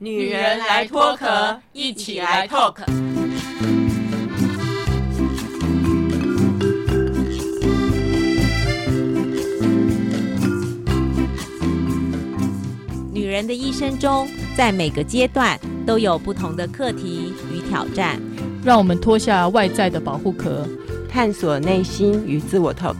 女人来脱壳，一起来 talk。女人的一生中，在每个阶段都有不同的课题与挑战。让我们脱下外在的保护壳，探索内心与自我 talk。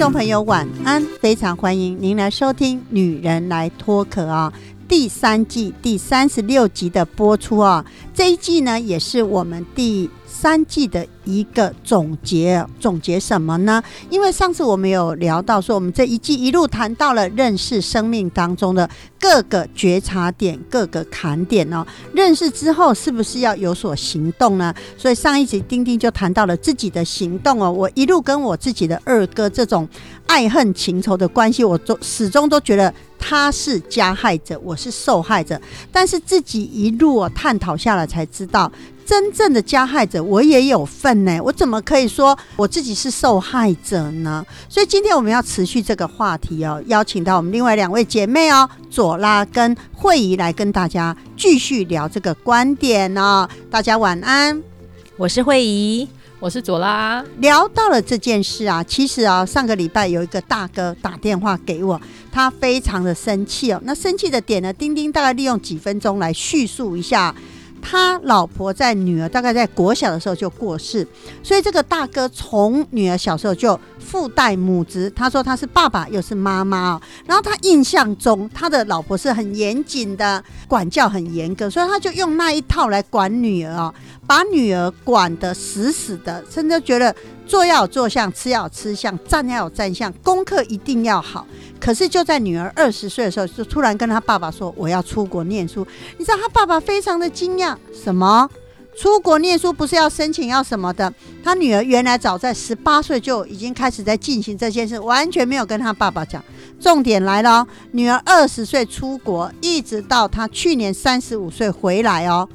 众朋友晚安，非常欢迎您来收听《女人来脱壳》啊，第三季第三十六集的播出啊。这一季呢，也是我们第三季的一个总结。总结什么呢？因为上次我们有聊到说，我们这一季一路谈到了认识生命当中的各个觉察点、各个坎点哦。认识之后，是不是要有所行动呢？所以上一集丁丁就谈到了自己的行动哦。我一路跟我自己的二哥这种爱恨情仇的关系，我都始终都觉得他是加害者，我是受害者。但是自己一路探讨下来，才知道真正的加害者我也有份呢。我怎么可以说我自己是受害者呢？所以今天我们要持续这个话题哦，邀请到我们另外两位姐妹哦，左拉跟慧怡来跟大家继续聊这个观点哦。大家晚安。我是慧怡，我是左拉。聊到了这件事啊，其实啊，上个礼拜有一个大哥打电话给我，他非常的生气哦。那生气的点呢，丁丁大概利用几分钟来叙述一下。他老婆在女儿大概在国小的时候就过世，所以这个大哥从女儿小时候就父代母职。他说他是爸爸又是妈妈哦。然后他印象中他的老婆是很严谨的，管教很严格，所以他就用那一套来管女儿啊，把女儿管得死死的，甚至觉得坐要有坐相，吃要有吃相，站要有站相，功课一定要好。可是就在女儿二十岁的时候，就突然跟他爸爸说：“我要出国念书。”你知道他爸爸非常的惊讶，什么？出国念书不是要申请要什么的？他女儿原来早在十八岁就已经开始在进行这件事，完全没有跟他爸爸讲。重点来了哦，女儿二十岁出国，一直到她去年三十五岁回来哦。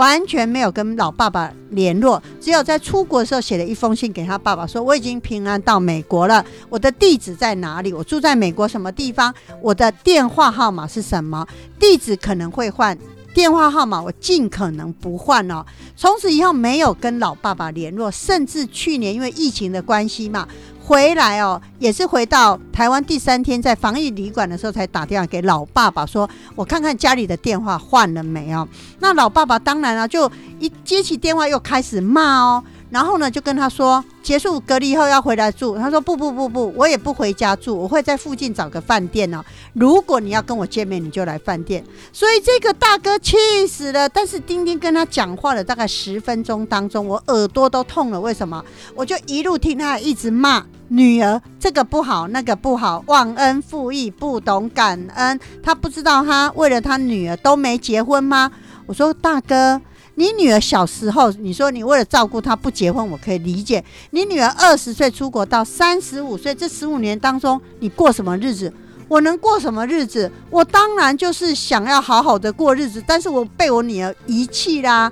完全没有跟老爸爸联络，只有在出国的时候写了一封信给他爸爸，说我已经平安到美国了，我的地址在哪里？我住在美国什么地方？我的电话号码是什么？地址可能会换，电话号码我尽可能不换哦。从此以后没有跟老爸爸联络，甚至去年因为疫情的关系嘛。回来哦，也是回到台湾第三天，在防疫旅馆的时候才打电话给老爸爸，说我看看家里的电话换了没有。那老爸爸当然了，就一接起电话又开始骂哦。然后呢，就跟他说结束隔离后要回来住。他说不不不不，我也不回家住，我会在附近找个饭店哦。如果你要跟我见面，你就来饭店。所以这个大哥气死了。但是丁丁跟他讲话了大概十分钟当中，我耳朵都痛了。为什么？我就一路听他一直骂女儿，这个不好，那个不好，忘恩负义，不懂感恩。他不知道他为了他女儿都没结婚吗？我说大哥。你女儿小时候，你说你为了照顾她不结婚，我可以理解。你女儿二十岁出国到三十五岁这十五年当中，你过什么日子？我能过什么日子？我当然就是想要好好的过日子，但是我被我女儿遗弃啦。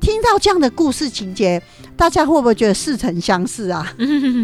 听到这样的故事情节，大家会不会觉得似曾相识啊？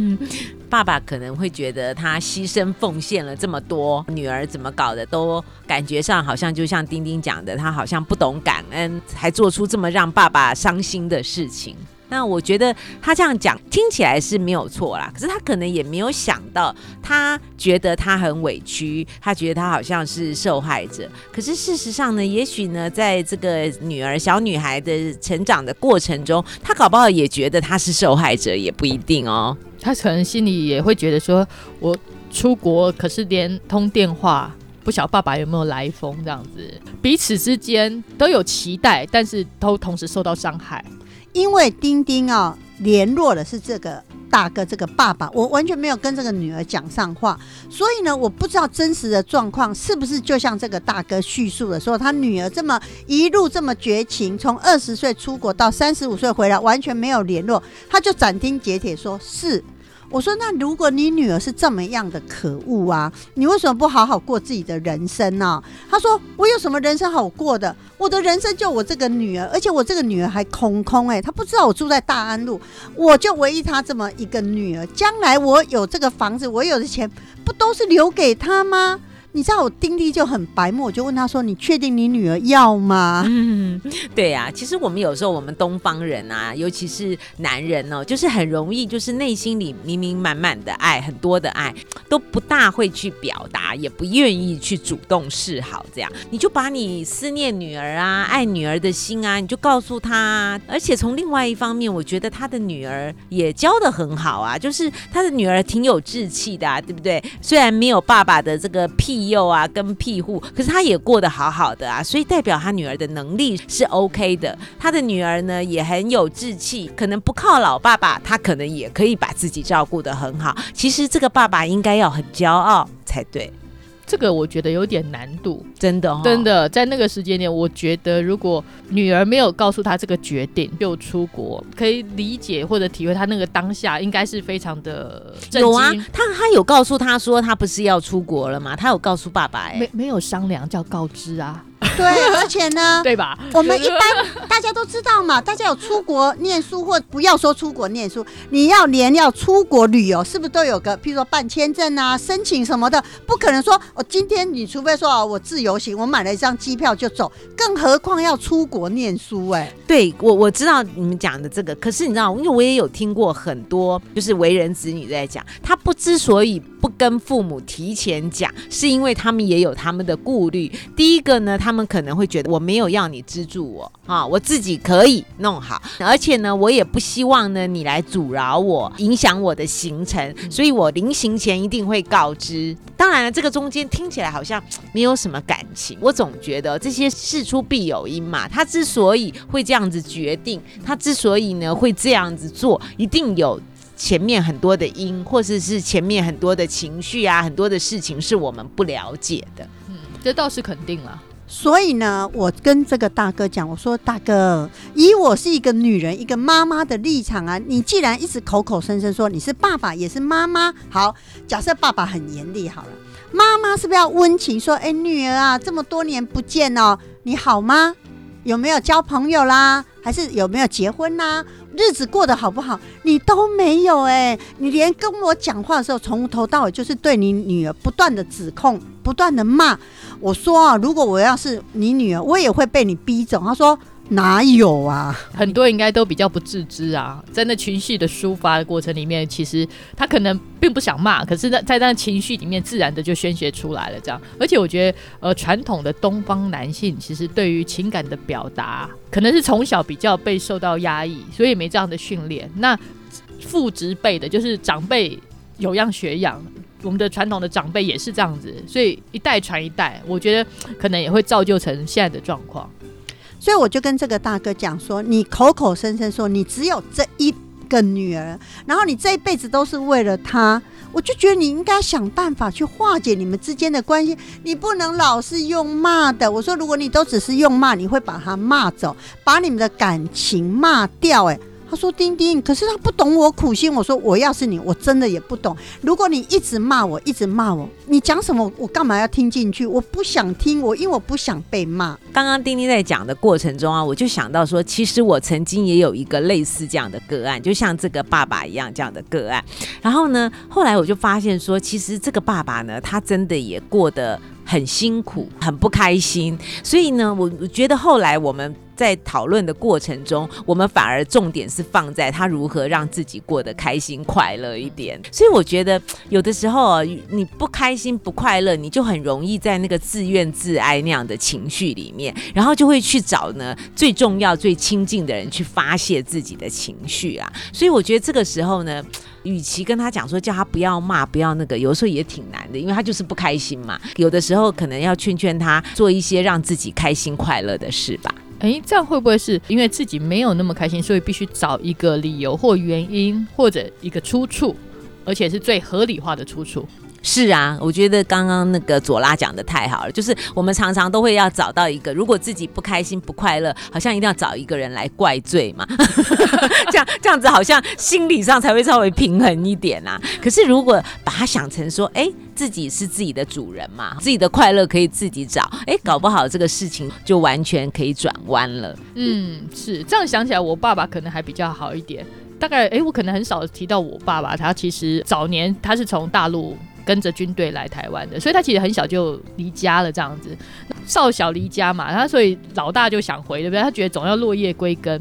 爸爸可能会觉得他牺牲奉献了这么多，女儿怎么搞的都感觉上好像就像丁丁讲的，他好像不懂感恩，还做出这么让爸爸伤心的事情。那我觉得他这样讲听起来是没有错啦，可是他可能也没有想到，他觉得他很委屈，他觉得他好像是受害者。可是事实上呢，也许呢，在这个女儿小女孩的成长的过程中，他搞不好也觉得他是受害者，也不一定哦。他可能心里也会觉得说，我出国可是连通电话，不晓得爸爸有没有来风这样子，彼此之间都有期待，但是都同时受到伤害。因为丁丁啊联络的是这个大哥，这个爸爸，我完全没有跟这个女儿讲上话，所以呢，我不知道真实的状况是不是就像这个大哥叙述的说，他女儿这么一路这么绝情，从二十岁出国到三十五岁回来，完全没有联络，他就斩钉截铁说是。我说那如果你女儿是这么样的可恶啊，你为什么不好好过自己的人生呢、他说我有什么人生好过的？我的人生就我这个女儿，而且我这个女儿还空空哎、她不知道我住在大安路，我就唯一她这么一个女儿，将来我有这个房子，我有的钱，不都是留给她吗？你知道我丁弟就很白目，我就问他说：“你确定你女儿要吗？”嗯，对呀、其实我们有时候我们东方人啊，尤其是男人哦，就是很容易，就是内心里明明满满的爱，很多的爱，都不大会去表达，也不愿意去主动示好，这样你就把你思念女儿啊、爱女儿的心啊，你就告诉她啊。而且从另外一方面，我觉得他的女儿也教的很好啊，就是他的女儿挺有志气的、啊，对不对？虽然没有爸爸的这个屁庇佑啊跟庇护，可是他也过得好好的啊，所以代表他女儿的能力是 OK 的。他的女儿呢也很有志气，可能不靠老爸爸，他可能也可以把自己照顾得很好。其实这个爸爸应该要很骄傲才对，这个我觉得有点难度，真的、哦，真。的在那个时间点，我觉得如果女儿没有告诉他这个决定就出国，可以理解或者体会他那个当下应该是非常的震有啊惊，他他有告诉他说他不是要出国了吗？他有告诉爸爸哎、没没有商量叫告知啊，对，而且呢，对吧？我们一般 大家都知道嘛，大家有出国念书或不要说出国念书，你要连要出国旅游，是不是都有个，譬如说办签证啊、申请什么的？不可能说，哦，今天你除非说哦，我自由行，我买了一张机票就走，更何况要出国念书、哎，对我我知道你们讲的这个，可是你知道，因为我也有听过很多就是为人子女在讲，他不之所以不跟父母提前讲，是因为他们也有他们的顾虑。第一个呢，他他们可能会觉得我没有要你资助我啊，我自己可以弄好，而且呢，我也不希望呢你来阻挠我，影响我的行程，所以我临行前一定会告知。当然了，这个中间听起来好像没有什么感情，我总觉得这些事出必有因嘛。他之所以会这样子决定，他之所以呢会这样子做，一定有。前面很多的因，或者是前面很多的情绪啊，很多的事情是我们不了解的。嗯，这倒是肯定了。所以呢，我跟这个大哥讲，我说大哥，以我是一个女人、一个妈妈的立场啊，你既然一直口口声声说你是爸爸也是妈妈，好，假设爸爸很严厉好了，妈妈是不是要温情说，哎，女儿啊，这么多年不见哦，你好吗？有没有交朋友啦？还是有没有结婚啦？日子过得好不好？你都没有哎、你连跟我讲话的时候，从头到尾就是对你女儿不断的指控，不断的骂。我说啊，如果我要是你女儿，我也会被你逼走。他说哪有啊？很多应该都比较不自知啊，在那情绪的抒发的过程里面，其实他可能并不想骂，可是在在那情绪里面自然的就宣泄出来了。这样，而且我觉得，呃，传统的东方男性其实对于情感的表达，可能是从小比较被受到压抑，所以没这样的训练。那父职辈的，就是长辈有样学样。我们的传统的长辈也是这样子，所以一代传一代，我觉得可能也会造就成现在的状况。所以我就跟这个大哥讲说，你口口声声说你只有这一个女儿，然后你这一辈子都是为了她，我就觉得你应该想办法去化解你们之间的关系，你不能老是用骂的。我说，如果你都只是用骂，你会把她骂走，把你们的感情骂掉、诶。他说：“丁丁，可是他不懂我苦心。”我说：“我要是你，我真的也不懂。如果你一直骂我，一直骂我，你讲什么，我干嘛要听进去？我不想听，我因为我不想被骂。刚刚丁丁在讲的过程中啊，我就想到说，其实我曾经也有一个类似这样的个案，就像这个爸爸一样这样的个案。然后呢，后来我就发现说，其实这个爸爸呢，他真的也过得很辛苦，很不开心。所以呢，我我觉得后来我们。在讨论的过程中，我们反而重点是放在他如何让自己过得开心快乐一点。所以我觉得有的时候啊，你不开心不快乐，你就很容易在那个自怨自哀那样的情绪里面，然后就会去找呢最重要、最亲近的人去发泄自己的情绪啊。所以我觉得这个时候呢。与其跟他讲说叫他不要骂，不要那个，有时候也挺难的，因为他就是不开心嘛。有的时候可能要劝劝他做一些让自己开心快乐的事吧。诶，这样会不会是因为自己没有那么开心，所以必须找一个理由或原因或者一个出处，而且是最合理化的出处？是啊，我觉得刚刚那个左拉讲的太好了，就是我们常常都会要找到一个，如果自己不开心不快乐，好像一定要找一个人来怪罪嘛，这样这样子好像心理上才会稍微平衡一点啊。可是如果把它想成说，哎，自己是自己的主人嘛，自己的快乐可以自己找，哎，搞不好这个事情就完全可以转弯了。嗯，是这样想起来，我爸爸可能还比较好一点。大概哎，我可能很少提到我爸爸，他其实早年他是从大陆。跟着军队来台湾的，所以他其实很小就离家了，这样子，少小离家嘛，他所以老大就想回，对不对？他觉得总要落叶归根。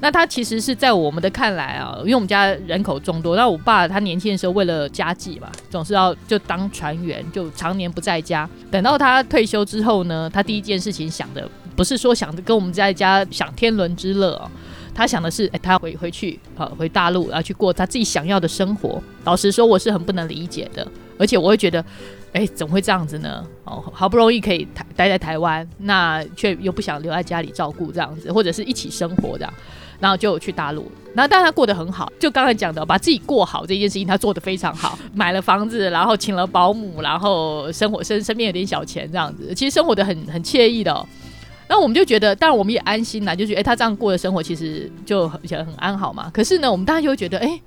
那他其实是在我们的看来啊，因为我们家人口众多，那我爸他年轻的时候为了家计嘛，总是要就当船员，就常年不在家。等到他退休之后呢，他第一件事情想的不是说想着跟我们在家享天伦之乐哦。他想的是，哎，他要回回去，好回大陆，然后去过他自己想要的生活。老实说，我是很不能理解的，而且我会觉得，哎，怎么会这样子呢？哦，好不容易可以台待在台湾，那却又不想留在家里照顾这样子，或者是一起生活这样，然后就去大陆。那但他过得很好，就刚才讲的，把自己过好这件事情，他做得非常好，买了房子，然后请了保姆，然后生活身身边有点小钱这样子，其实生活的很很惬意的。那我们就觉得，当然我们也安心啦，就觉得哎，他这样过的生活其实就很很安好嘛。可是呢，我们当然就会觉得，哎，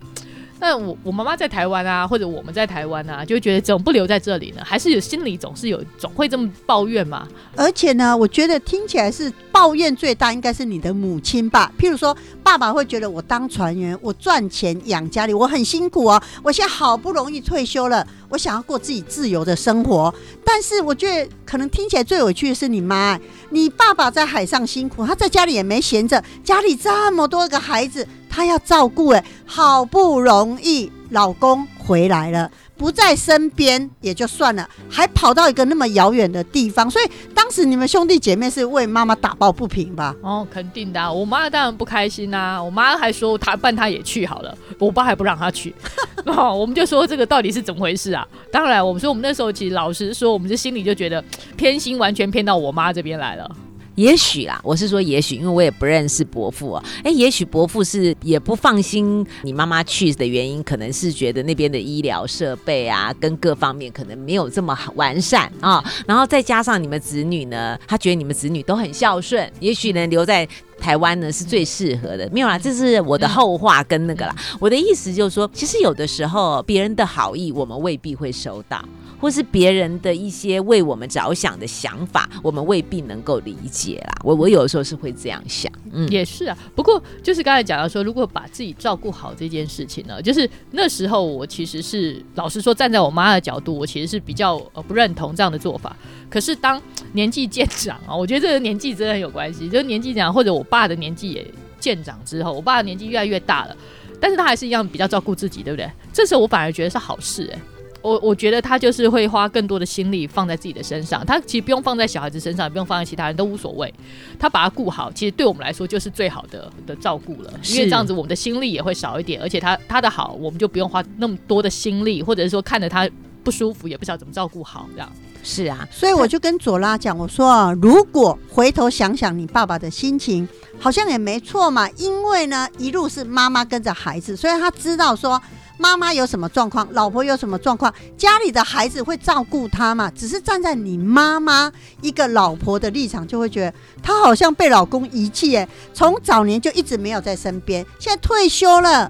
但我我妈妈在台湾啊，或者我们在台湾啊，就会觉得总不留在这里呢，还是有心里总是有总会这么抱怨嘛。而且呢，我觉得听起来是抱怨最大应该是你的母亲吧。譬如说，爸爸会觉得我当船员，我赚钱养家里，我很辛苦哦，我现在好不容易退休了。我想要过自己自由的生活，但是我觉得可能听起来最委屈的是你妈。你爸爸在海上辛苦，他在家里也没闲着，家里这么多个孩子，他要照顾。哎，好不容易老公回来了。不在身边也就算了，还跑到一个那么遥远的地方，所以当时你们兄弟姐妹是为妈妈打抱不平吧？哦，肯定的，我妈当然不开心呐，我妈还说她伴她也去好了，我爸还不让她去，哦，我们就说这个到底是怎么回事啊？当然，我们说我们那时候其实老实说，我们这心里就觉得偏心完全偏到我妈这边来了。也许啦，我是说也许，因为我也不认识伯父啊。哎，也许伯父是也不放心你妈妈去的原因，可能是觉得那边的医疗设备啊，跟各方面可能没有这么完善啊。然后再加上你们子女呢，他觉得你们子女都很孝顺，也许呢留在台湾呢是最适合的。没有啦，这是我的后话跟那个啦。我的意思就是说，其实有的时候别人的好意，我们未必会收到。或是别人的一些为我们着想的想法，我们未必能够理解啦。我我有的时候是会这样想，嗯，也是啊。不过就是刚才讲到说，如果把自己照顾好这件事情呢，就是那时候我其实是老实说，站在我妈的角度，我其实是比较呃不认同这样的做法。可是当年纪渐长啊，我觉得这个年纪真的很有关系。就是年纪长，或者我爸的年纪也渐长之后，我爸的年纪越来越大了，但是他还是一样比较照顾自己，对不对？这时候我反而觉得是好事，哎。我我觉得他就是会花更多的心力放在自己的身上，他其实不用放在小孩子身上，也不用放在其他人都无所谓，他把他顾好，其实对我们来说就是最好的的照顾了。因为这样子我们的心力也会少一点，而且他他的好，我们就不用花那么多的心力，或者是说看着他不舒服，也不晓得怎么照顾好这样。是啊，所以我就跟左拉讲，我说啊，如果回头想想你爸爸的心情，好像也没错嘛，因为呢一路是妈妈跟着孩子，所以他知道说。妈妈有什么状况，老婆有什么状况，家里的孩子会照顾他嘛？只是站在你妈妈一个老婆的立场，就会觉得她好像被老公遗弃哎，从早年就一直没有在身边，现在退休了，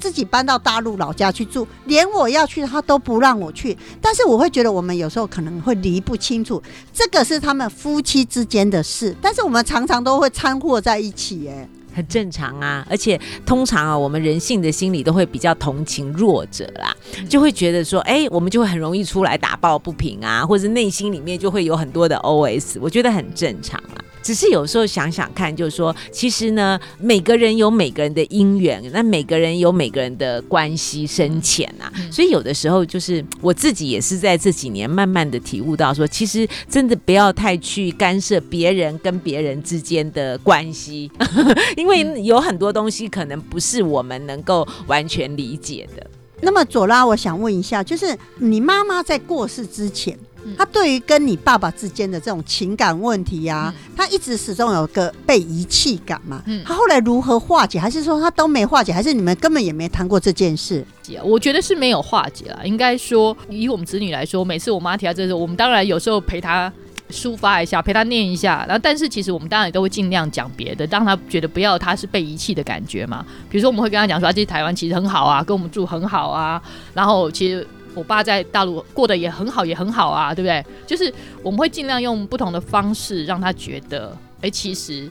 自己搬到大陆老家去住，连我要去他都不让我去。但是我会觉得我们有时候可能会离不清楚，这个是他们夫妻之间的事，但是我们常常都会掺和在一起哎。很正常啊，而且通常啊，我们人性的心理都会比较同情弱者啦，就会觉得说，哎，我们就会很容易出来打抱不平啊，或者内心里面就会有很多的 OS，我觉得很正常啊。只是有时候想想看，就是说，其实呢，每个人有每个人的因缘，那每个人有每个人的关系深浅啊，所以有的时候就是我自己也是在这几年慢慢的体悟到，说其实真的不要太去干涉别人跟别人之间的关系，因为有很多东西可能不是我们能够完全理解的。那么左拉，我想问一下，就是你妈妈在过世之前。嗯他对于跟你爸爸之间的这种情感问题呀、他一直始终有个被遗弃感嘛。嗯他后来如何化解？还是说他都没化解？还是你们根本也没谈过这件事？解，我觉得是没有化解啦。应该说，以我们子女来说，每次我妈提到这个，我们当然有时候陪她抒发一下，陪她念一下。然后，但是其实我们当然也都会尽量讲别的，让她觉得不要她是被遗弃的感觉嘛。比如说，我们会跟她讲说，啊其实台湾其实很好啊，跟我们住很好啊。然后，其实我爸在大陆过得也很好，也很好啊，对不对？就是我们会尽量用不同的方式让他觉得，哎，其实。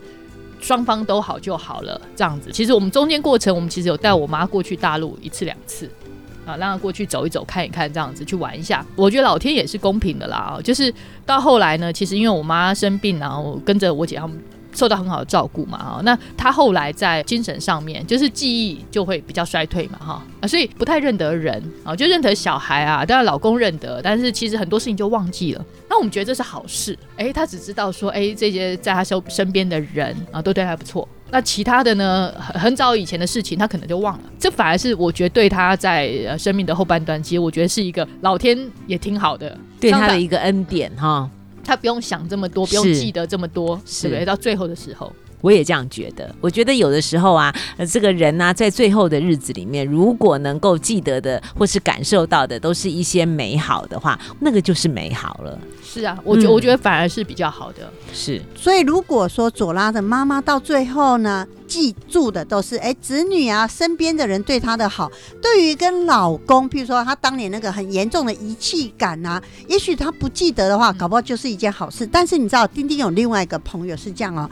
双方都好就好了，这样子。其实我们中间过程，我们其实有带我妈过去大陆一次两次，啊，让她过去走一走、看一看，这样子去玩一下。我觉得老天也是公平的啦，啊，就是到后来呢，其实因为我妈生病，然后跟着我姐他们。受到很好的照顾嘛，哈，那他后来在精神上面，就是记忆就会比较衰退嘛，哈，啊，所以不太认得人啊，就认得小孩啊，当然老公认得，但是其实很多事情就忘记了。那我们觉得这是好事，诶，他只知道说，诶，这些在他身身边的人啊，都对他不错。那其他的呢，很很早以前的事情，他可能就忘了。这反而是我觉得对他在呃生命的后半段，其实我觉得是一个老天也挺好的，对他的一个恩典哈。他不用想这么多，不用记得这么多，是对不对？到最后的时候，我也这样觉得。我觉得有的时候啊，呃，这个人呢、在最后的日子里面，如果能够记得的或是感受到的，都是一些美好的话，那个就是美好了。是啊，我觉、嗯我觉得反而是比较好的。是，所以如果说左拉的妈妈到最后呢，记住的都是哎子女啊身边的人对她的好，对于跟老公，譬如说她当年那个很严重的遗弃感啊，也许她不记得的话，搞不好就是一件好事。但是你知道，丁丁有另外一个朋友是这样哦，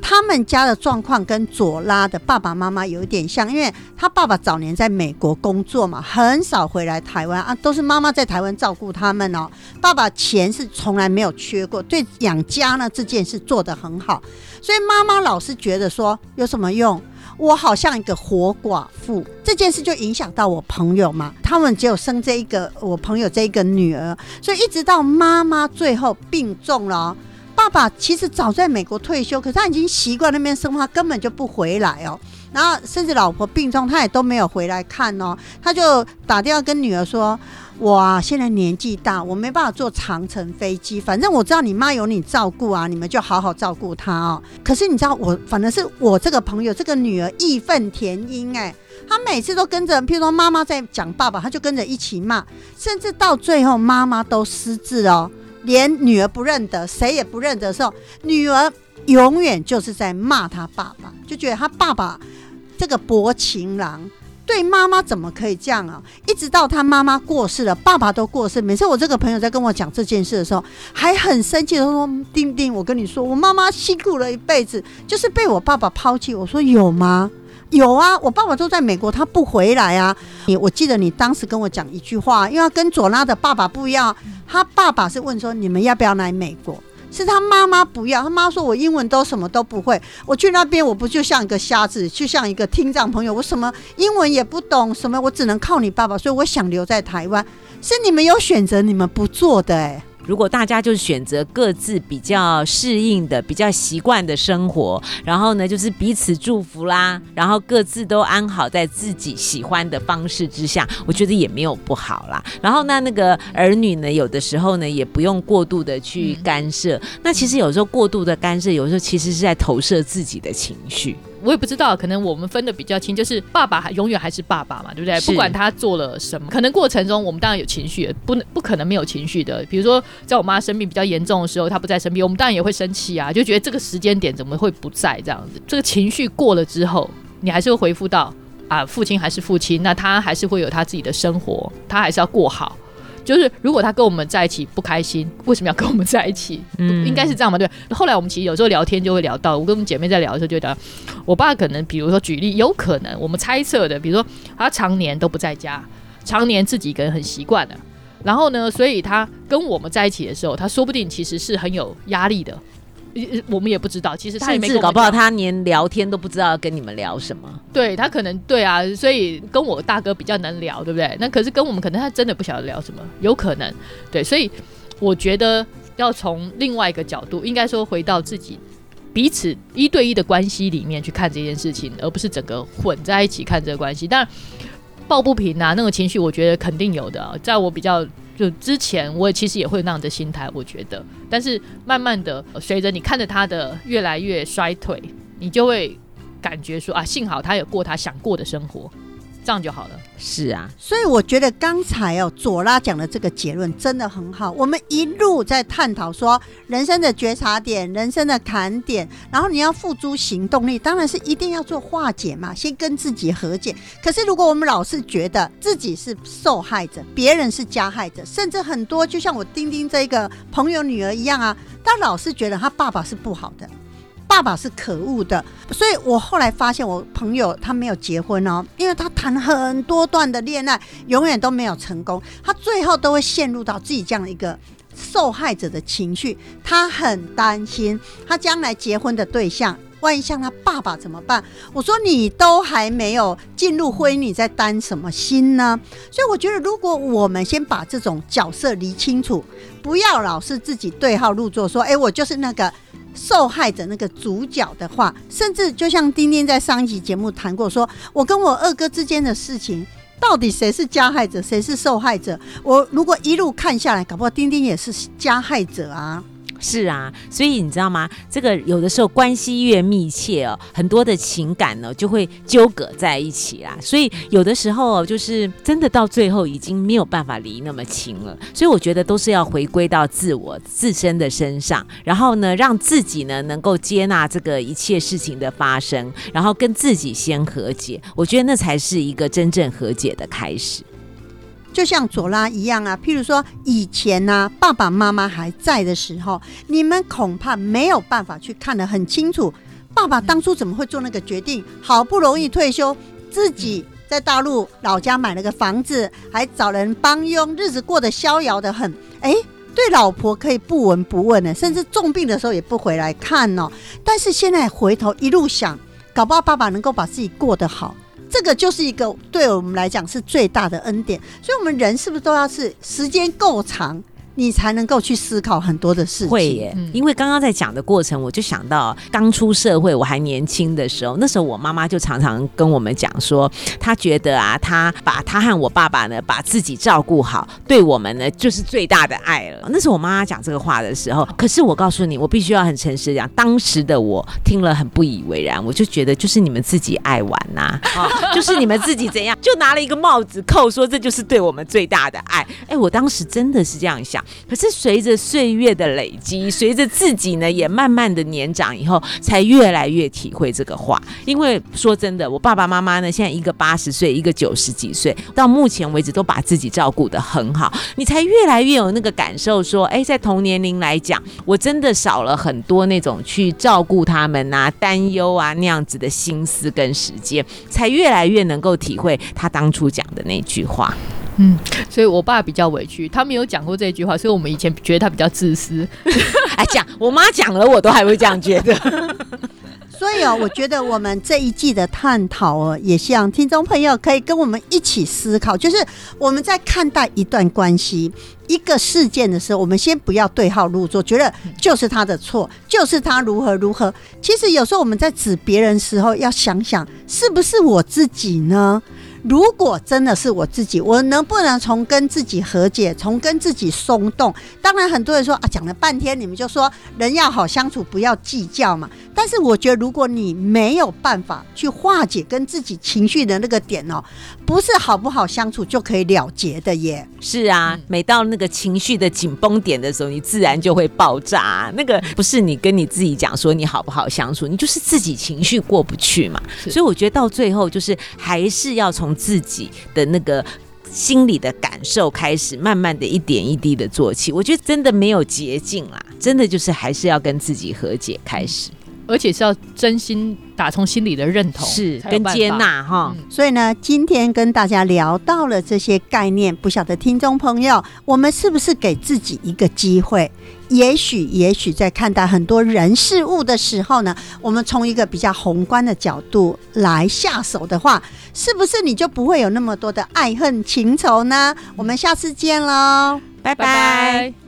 他们家的状况跟左拉的爸爸妈妈有一点像，因为他爸爸早年在美国工作嘛，很少回来台湾啊，都是妈妈在台湾照顾他们哦。爸爸钱是从来没有缺过，对养家呢这件事做得很好，所以妈妈老是觉得说有什么怎么用？我好像一个活寡妇，这件事就影响到我朋友嘛。他们只有生这一个我朋友这一个女儿，所以一直到妈妈最后病重了、爸爸其实早在美国退休，可是他已经习惯那边生活，根本就不回来哦。然后甚至老婆病重，他也都没有回来看哦。他就打电话跟女儿说：“我啊，现在年纪大，我没办法坐长程飞机。反正我知道你妈有你照顾啊，你们就好好照顾她哦。可是你知道我，反正是我这个朋友这个女儿义愤填膺哎。”她每次都跟着，譬如说妈妈在讲爸爸，她就跟着一起骂，甚至到最后妈妈都失智哦，连女儿不认得，谁也不认得的时候，女儿永远就是在骂她爸爸，就觉得她爸爸这个薄情郎。对妈妈怎么可以这样啊？一直到他妈妈过世了，爸爸都过世。每次我这个朋友在跟我讲这件事的时候，还很生气的说：“丁丁，我跟你说，我妈妈辛苦了一辈子，就是被我爸爸抛弃。”我说：“有吗？”有啊，我爸爸都在美国，他不回来啊。你我记得你当时跟我讲一句话，因为跟佐拉的爸爸不一样，他爸爸是问说你们要不要来美国，是他妈妈不要，他妈说我英文都什么都不会，我去那边我不就像一个瞎子，就像一个听障朋友，我什么英文也不懂，什么我只能靠你爸爸，所以我想留在台湾，是你们有选择，你们不做的哎、如果大家就选择各自比较适应的、比较习惯的生活，然后呢，就是彼此祝福啦，然后各自都安好在自己喜欢的方式之下，我觉得也没有不好啦。然后呢，那个儿女呢，有的时候呢，也不用过度的去干涉。那其实有时候过度的干涉，有时候其实是在投射自己的情绪。我也不知道，可能我们分的比较清，就是爸爸还永远还是爸爸嘛，对不对？不管他做了什么，可能过程中我们当然有情绪，不能不可能没有情绪的。比如说，在我妈生病比较严重的时候，她不在身边，我们当然也会生气啊，就觉得这个时间点怎么会不在这样子？这个情绪过了之后，你还是会回复到啊，父亲还是父亲，那他还是会有他自己的生活，他还是要过好。就是如果他跟我们在一起不开心，为什么要跟我们在一起？嗯应该是这样嘛？对。后来我们其实有时候聊天就会聊到，我跟我们姐妹在聊的时候就聊，我爸可能比如说举例，有可能我们猜测的，比如说他常年都不在家，常年自己一个人很习惯的，然后呢，所以他跟我们在一起的时候，他说不定其实是很有压力的。呃我们也不知道，其实他也甚没搞不好他连聊天都不知道跟你们聊什么。对他可能对啊，所以跟我大哥比较能聊，对不对？那可是跟我们可能他真的不晓得聊什么，有可能对，所以我觉得要从另外一个角度，应该说回到自己彼此一对一的关系里面去看这件事情，而不是整个混在一起看这个关系。当然，抱不平啊，那个情绪，我觉得肯定有的啊。在我比较就之前，我其实也会那样的心态，我觉得。但是慢慢的，随着你看着他的越来越衰退，你就会感觉说啊，幸好他有过他想过的生活，这样就好了。是啊，所以我觉得刚才哦，左拉讲的这个结论真的很好。我们一路在探讨说人生的觉察点、人生的坎点，然后你要付诸行动力，当然是一定要做化解嘛，先跟自己和解。可是如果我们老是觉得自己是受害者，别人是加害者，甚至很多就像我丁丁这个朋友女儿一样啊，她老是觉得她爸爸是不好的。爸爸是可恶的，所以我后来发现，我朋友他没有结婚哦，因为他谈很多段的恋爱，永远都没有成功，他最后都会陷入到自己这样一个受害者的情绪，他很担心他将来结婚的对象。万一像他爸爸怎么办？我说你都还没有进入婚姻，你在担什么心呢？所以我觉得，如果我们先把这种角色理清楚，不要老是自己对号入座，说，哎，我就是那个受害者那个主角的话，甚至就像丁丁在上一集节目谈过说，我跟我二哥之间的事情，到底谁是加害者，谁是受害者？我如果一路看下来，搞不好丁丁也是加害者啊。是啊，所以你知道吗？这个有的时候关系越密切哦，很多的情感呢就会纠葛在一起啦。所以有的时候，就是真的到最后已经没有办法离那么近了。所以我觉得都是要回归到自我自身的身上，然后呢，让自己呢能够接纳这个一切事情的发生，然后跟自己先和解。我觉得那才是一个真正和解的开始。就像左拉一样啊，譬如说以前呢、爸爸妈妈还在的时候，你们恐怕没有办法去看得很清楚，爸爸当初怎么会做那个决定？好不容易退休，自己在大陆老家买了个房子，还找人帮佣，日子过得逍遥的很。哎，对老婆可以不闻不问的，甚至重病的时候也不回来看哦。但是现在回头一路想，搞不好爸爸能够把自己过得好。这个就是一个对我们来讲是最大的恩典，所以，我们人是不是都要是时间够长，你才能够去思考很多的事情？会耶，嗯因为刚刚在讲的过程，我就想到刚出社会我还年轻的时候，那时候我妈妈就常常跟我们讲说，她觉得啊，她把她和我爸爸呢，把自己照顾好，对我们呢就是最大的爱了。那时候我妈妈讲这个话的时候，可是我告诉你，我必须要很诚实讲，当时的我听了很不以为然，我就觉得就是你们自己爱玩呐、哦，就是你们自己怎样，就拿了一个帽子扣说这就是对我们最大的爱。哎，我当时真的是这样想。可是随着岁月的累积，随着自己呢也慢慢的年长以后，才越来越体会这个话。因为说真的，我爸爸妈妈呢，现在一个八十岁，一个九十几岁，到目前为止都把自己照顾得很好，你才越来越有那个感受，说，哎，在同年龄来讲，我真的少了很多那种去照顾他们啊、担忧啊那样子的心思跟时间，才越来越能够体会他当初讲的那句话。所以我爸比较委屈，他没有讲过这句话，所以我们以前觉得他比较自私。哎，讲我妈讲了，我都还会这样觉得。所以哦，我觉得我们这一季的探讨哦，也希望听众朋友可以跟我们一起思考，就是我们在看待一段关系、一个事件的时候，我们先不要对号入座，觉得就是他的错，就是他如何如何。其实有时候我们在指别人时候，要想想是不是我自己呢？如果真的是我自己，我能不能从跟自己和解，从跟自己松动？当然，很多人说啊，讲了半天，你们就说人要好相处，不要计较嘛。但是我觉得，如果你没有办法去化解跟自己情绪的那个点哦，不是好不好相处就可以了结的耶。是啊，嗯每到那个情绪的紧绷点的时候，你自然就会爆炸、那个不是你跟你自己讲说你好不好相处，你就是自己情绪过不去嘛。所以我觉得到最后，就是还是要从自己的那个。心里的感受开始，慢慢的一点一滴的做起。我觉得真的没有捷径啦，真的就是还是要跟自己和解开始，而且是要真心打从心里的认同，是跟接。纳哈。嗯所以呢，今天跟大家聊到了这些概念，不晓得听众朋友，我们是不是给自己一个机会？也许，也许在看待很多人事物的时候呢，我们从一个比较宏观的角度来下手的话，是不是你就不会有那么多的爱恨情仇呢？我们下次见喽。拜拜拜。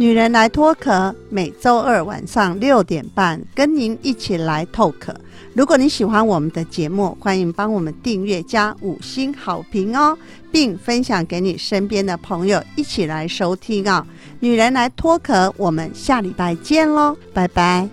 女人来脱壳，每周二晚上六点半跟您一起来透壳。如果你喜欢我们的节目，欢迎帮我们订阅加五星好评哦，并分享给你身边的朋友一起来收听啊、女人来脱壳，我们下礼拜见喽，拜拜。